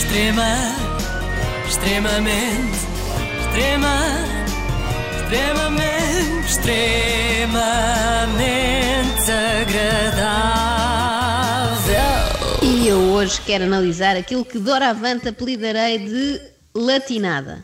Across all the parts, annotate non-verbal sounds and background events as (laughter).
Extrema, extremamente, extrema, extremamente, extremamente agradável. E eu hoje quero analisar aquilo que doravante apelidarei de latinada.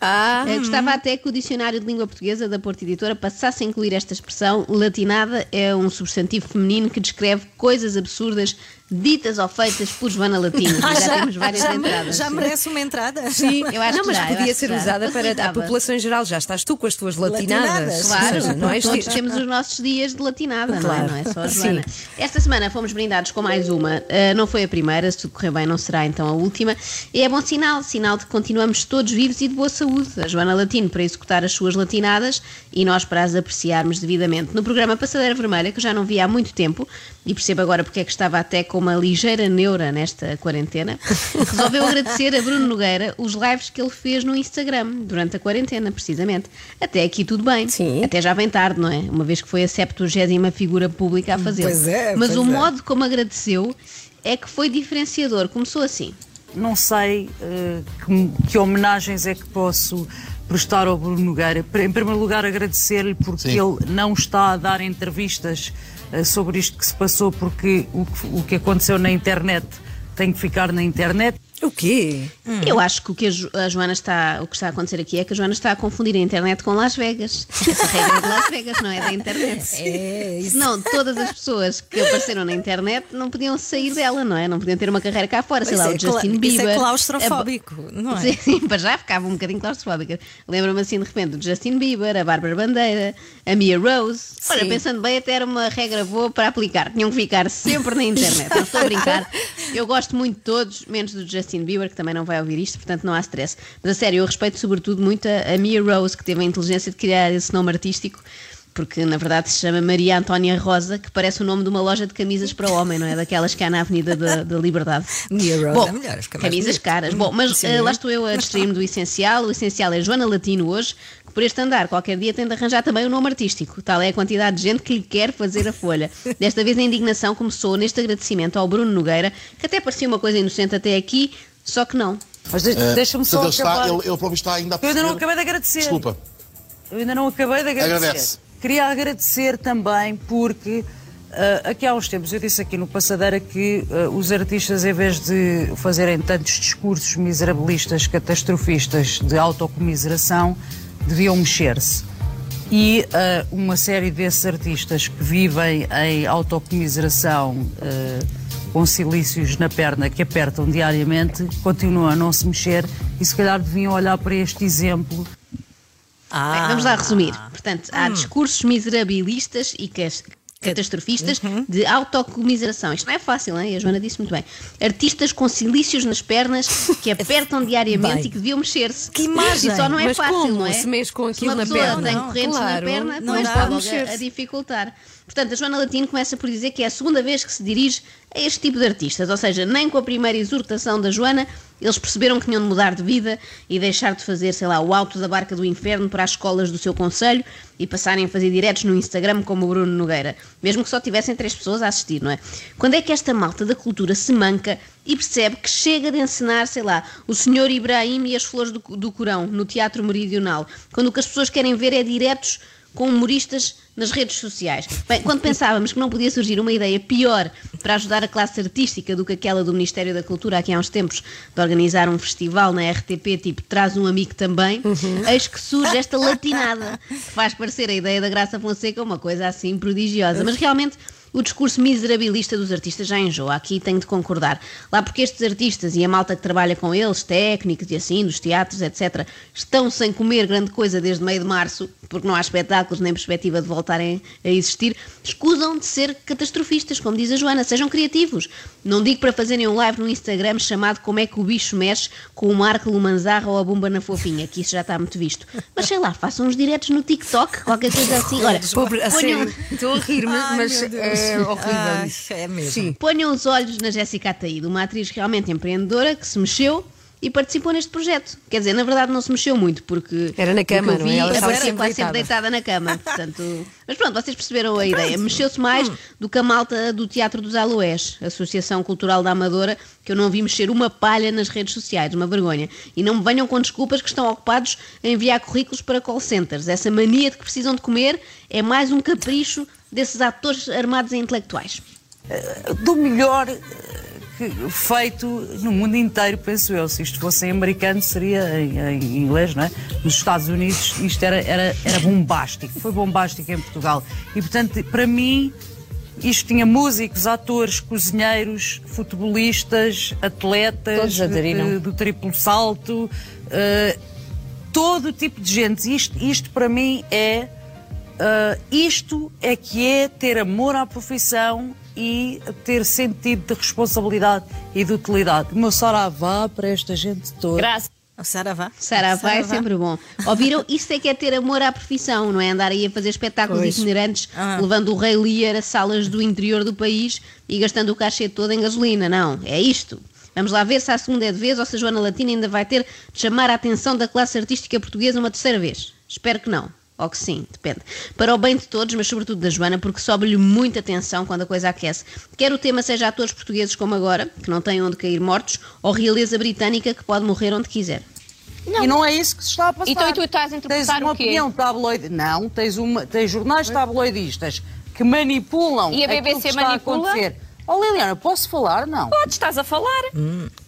Ah, Eu gostava até que o Dicionário de Língua Portuguesa da Porta Editora passasse a incluir esta expressão. Latinada é um substantivo feminino que descreve coisas absurdas ditas ou feitas por Joana Latino. (laughs) Ah, já, temos várias já, entradas. já sim. merece uma entrada? sim. Eu (laughs) acho não, que mas já, podia ser já. usada para a população em geral. Já estás tu com as tuas latinadas. Latinadas. Claro, seja, não és todos temos os nossos dias de latinada, não, é? Claro. não é só a Sim. Joana. Esta semana fomos brindados com mais uma. Uh, não foi a primeira, se tudo correr bem, não será então a última. E é bom sinal, sinal de que continuamos todos vivos e de boa saúde. A Joana Latino para executar as suas latinadas e nós para as apreciarmos devidamente. No programa Passadeira Vermelha, que eu já não vi há muito tempo, e percebo agora porque é que estava até com uma ligeira neura nesta quarentena, resolveu (laughs) agradecer a Bruno Nogueira os lives que ele fez no Instagram durante a quarentena, precisamente. Até aqui tudo bem. Sim. Até já bem tarde, não é? Uma vez que foi a 70 figura pública a fazer. Pois é, Mas pois o é. modo como agradeceu é que foi diferenciador. Começou assim. Não sei eh, que, que homenagens é que posso prestar ao Bruno Nogueira. Em primeiro lugar, agradecer-lhe porque Sim. ele não está a dar entrevistas sobre isto que se passou, porque o que, o que aconteceu na internet tem que ficar na internet. O quê? Eu acho que o que a, Jo- a Joana está, o que está a acontecer aqui é que a Joana está a confundir a internet com Las Vegas. (laughs) Essa regra é de Las Vegas, não é da internet. (laughs) É, isso. Senão, todas as pessoas que apareceram na internet não podiam sair dela, não é? Não podiam ter uma carreira cá fora, sei Isso lá, é o Justin cla- Bieber. Isso é a- claustrofóbico, não é? (laughs) Sim, sim, para já ficava um bocadinho claustrofóbica. Lembro-me assim de repente do Justin Bieber, a Bárbara Bandeira, a Mia Rose. Olha, pensando bem, até era uma regra boa para aplicar. Tinham que ficar sempre na internet. Não estou a brincar. Eu gosto muito de todos, menos do Justin Bieber, que também não vai ouvir isto, portanto não há stress. Mas a sério, eu respeito sobretudo muito a, a Mia Rose, que teve a inteligência de criar esse nome artístico. Porque na verdade se chama Maria Antónia Rosa, que parece o nome de uma loja de camisas para homem, não é? Daquelas que há na Avenida da, da Liberdade. Mia Rose Bom, é melhor, camisas bonito. caras. Bom, mas Sim. eh, lá estou eu a distrair-me do essencial. O essencial é Joana Latino hoje, que por este andar, qualquer dia tem de arranjar também um nome artístico. Tal é a quantidade de gente que lhe quer fazer a folha. Desta vez a indignação começou neste agradecimento ao Bruno Nogueira, que até parecia uma coisa inocente até aqui, só que não. Mas de- deixa-me só ele, está, ele, ele próprio está ainda a Eu ainda não perceber- acabei de agradecer. Desculpa. Eu ainda não acabei de agradecer. Agradece. Queria agradecer também porque ah, aqui há uns tempos eu disse aqui no Passadeira que ah, os artistas, em vez de fazerem tantos discursos miserabilistas, catastrofistas de autocomiseração, deviam mexer-se. E ah, uma série desses artistas que vivem em autocomiseração com silícios na perna que apertam diariamente continuam a não se mexer e se calhar deviam olhar para este exemplo Ah, Bem, vamos lá resumir. Portanto, há discursos miserabilistas e catastrofistas de autocomiseração. Isto não é fácil, hein? a Joana disse muito bem. Artistas com silícios nas pernas que apertam (laughs) diariamente Bem. e que deviam mexer-se. Que imagem! E só não é Mas fácil, como? não é? Se mexe com Se aquilo uma na perna? tem correntes claro, na perna, não depois dá. pode a dificultar. Portanto, a Joana Latino começa por dizer que é a segunda vez que se dirige a este tipo de artistas, ou seja, nem com a primeira exortação da Joana eles perceberam que tinham de mudar de vida e deixar de fazer, sei lá, o alto da barca do inferno para as escolas do seu conselho e passarem a fazer diretos no Instagram como o Bruno Nogueira, mesmo que só tivessem três pessoas a assistir, não é? Quando é que esta malta da cultura se manca e percebe que chega de encenar, sei lá, o Senhor Ibrahim e as Flores do, do Corão no Teatro Meridional, quando o que as pessoas querem ver é diretos com humoristas nas redes sociais. Bem, quando pensávamos que não podia surgir uma ideia pior para ajudar a classe artística do que aquela do Ministério da Cultura aqui há uns tempos de organizar um festival na RTP tipo Traz um Amigo também, eis que surge esta latinada (laughs) que faz parecer a ideia da Graça Fonseca uma coisa assim prodigiosa. Mas realmente o discurso miserabilista dos artistas já enjoa. Aqui tenho de concordar. Lá porque estes artistas e a malta que trabalha com eles, técnicos e assim, dos teatros, etc., estão sem comer grande coisa desde meio de março, porque não há espetáculos nem perspectiva de voltarem a existir, escusam de ser catastrofistas, como diz a Joana. Sejam criativos. Não digo para fazerem um live no Instagram chamado Como é que o bicho mexe com o Marco Lumanzarra ou a Bomba na Fofinha, que isso já está muito visto. Mas sei lá, façam uns diretos no TikTok, qualquer coisa assim. Olha, Pobre, a sério, estou a Ai, mas meu Deus. É (laughs) horrível Ai, isso. é mesmo. Sim. Ponham os olhos na Jéssica Ataíde, uma atriz realmente empreendedora que se mexeu e participou neste projeto. Quer dizer, na verdade não se mexeu muito, porque. Era na eu cama, não é? vi, Ela aparecia sempre quase sempre deitada na cama. (laughs) Portanto, mas pronto, vocês perceberam a ideia. Mexeu-se mais do que a malta do Teatro dos Aloés, Associação Cultural da Amadora, que eu não vi mexer uma palha nas redes sociais, uma vergonha. E não me venham com desculpas que estão ocupados a enviar currículos para call centers. Essa mania de que precisam de comer é mais um capricho desses atores armados em intelectuais. do melhor eh, feito no mundo inteiro, penso eu. Se isto fosse em americano, seria em, em inglês, não é? Nos Estados Unidos, isto era, era, era bombástico. Foi bombástico em Portugal. E, portanto, para mim, isto tinha músicos, atores, cozinheiros, futebolistas, atletas Todos aderiram. de- do triplo salto, eh, todo tipo de gente. Isto, isto para mim é. Uh, isto é que é ter amor à profissão e ter sentido de responsabilidade e de utilidade. O meu saravá para esta gente toda. Graças. O Saravá. Saravá é sempre bom. Ouviram? Isso é que é ter amor à profissão, não é andar aí a fazer espetáculos Pois. itinerantes, Ah. levando o Rei Lear a salas do interior do país e gastando o cachê todo em gasolina. Não, é isto. Vamos lá ver se a segunda é de vez ou se a Joana Latina ainda vai ter de chamar a atenção da classe artística portuguesa uma terceira vez. Espero que não. Ou que sim, depende. Para o bem de todos, mas sobretudo da Joana, porque sobe-lhe muita atenção quando a coisa aquece. Quer o tema seja atores portugueses como agora, que não têm onde cair mortos, ou realeza britânica que pode morrer onde quiser. E não é isso que se está a passar. Então, e tu estás a interpretar tens uma o quê? opinião tabloide. Não, tens, uma, tens jornais tabloidistas que manipulam E a aquilo BBC que está manipula? a acontecer. Oh Liliana, posso falar? Não. Podes, estás a falar.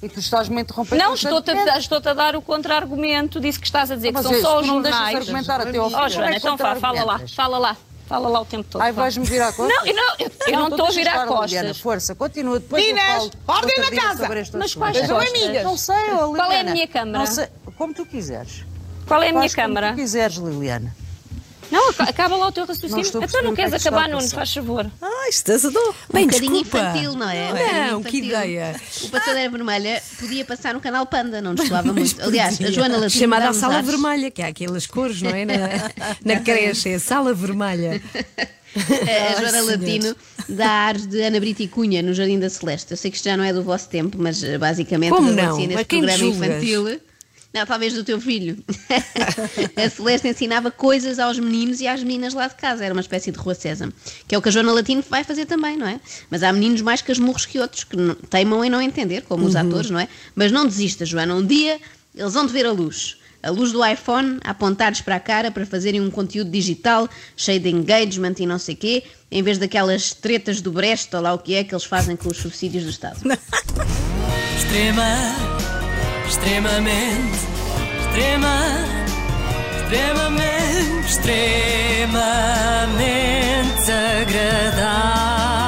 E tu estás-me a interromper Não, estou-te a, estou a dar o contra-argumento. Disse que estás a dizer que Mas são é, só os não deixas jornais. argumentar até ao fim. Oh, Joana, é que então vá, fala lá. Fala lá. Fala lá o tempo todo. Ai, vá. vais-me virar costas? Não, eu não, eu, eu não estou a virar estar, Liliana, costas. força, continua. Depois Inês, ordem na casa. Mas quais costas? amigas. Não sei, oh, Liliana. Qual é a minha câmara? Não sei, como tu quiseres. Qual é a minha Faz como câmara? tu quiseres, Liliana. Não, aca- acaba lá o teu Não raciocínio. a Então não que queres é que acabar, Nuno, faz favor. Ah, estás a. Um Bem, bocadinho desculpa. infantil, não é? Um Não, bocadinho que ideia. O Passadeira Vermelha podia passar no canal Panda, não nos soava (laughs) muito. Aliás, a Joana Latino Chamada a sala ares. vermelha, que há aquelas cores, não é? Na, (laughs) na creche, é a sala vermelha. (laughs) A Joana Latino dá ares de Ana Brito e Cunha no Jardim da Celeste. Eu sei que isto já não é do vosso tempo, mas basicamente Como não? A neste quem programa julgas? infantil. Não, talvez do teu filho. (laughs) a Celeste ensinava coisas aos meninos e às meninas lá de casa. Era uma espécie de rua Sésamo. Que é o que a Joana Latino vai fazer também, não é? Mas há meninos mais casmurros que outros que teimam em não entender, como os atores, não é? Mas não desista, Joana. Um dia eles vão te ver a luz. A luz do iPhone a apontar-lhes para a cara para fazerem um conteúdo digital cheio de engagement e não sei quê, em vez daquelas tretas do Brecht ou lá o que é que eles fazem com os subsídios do Estado. (laughs) Extrema, extremamente, extrema, extremamente, extremamente agradável.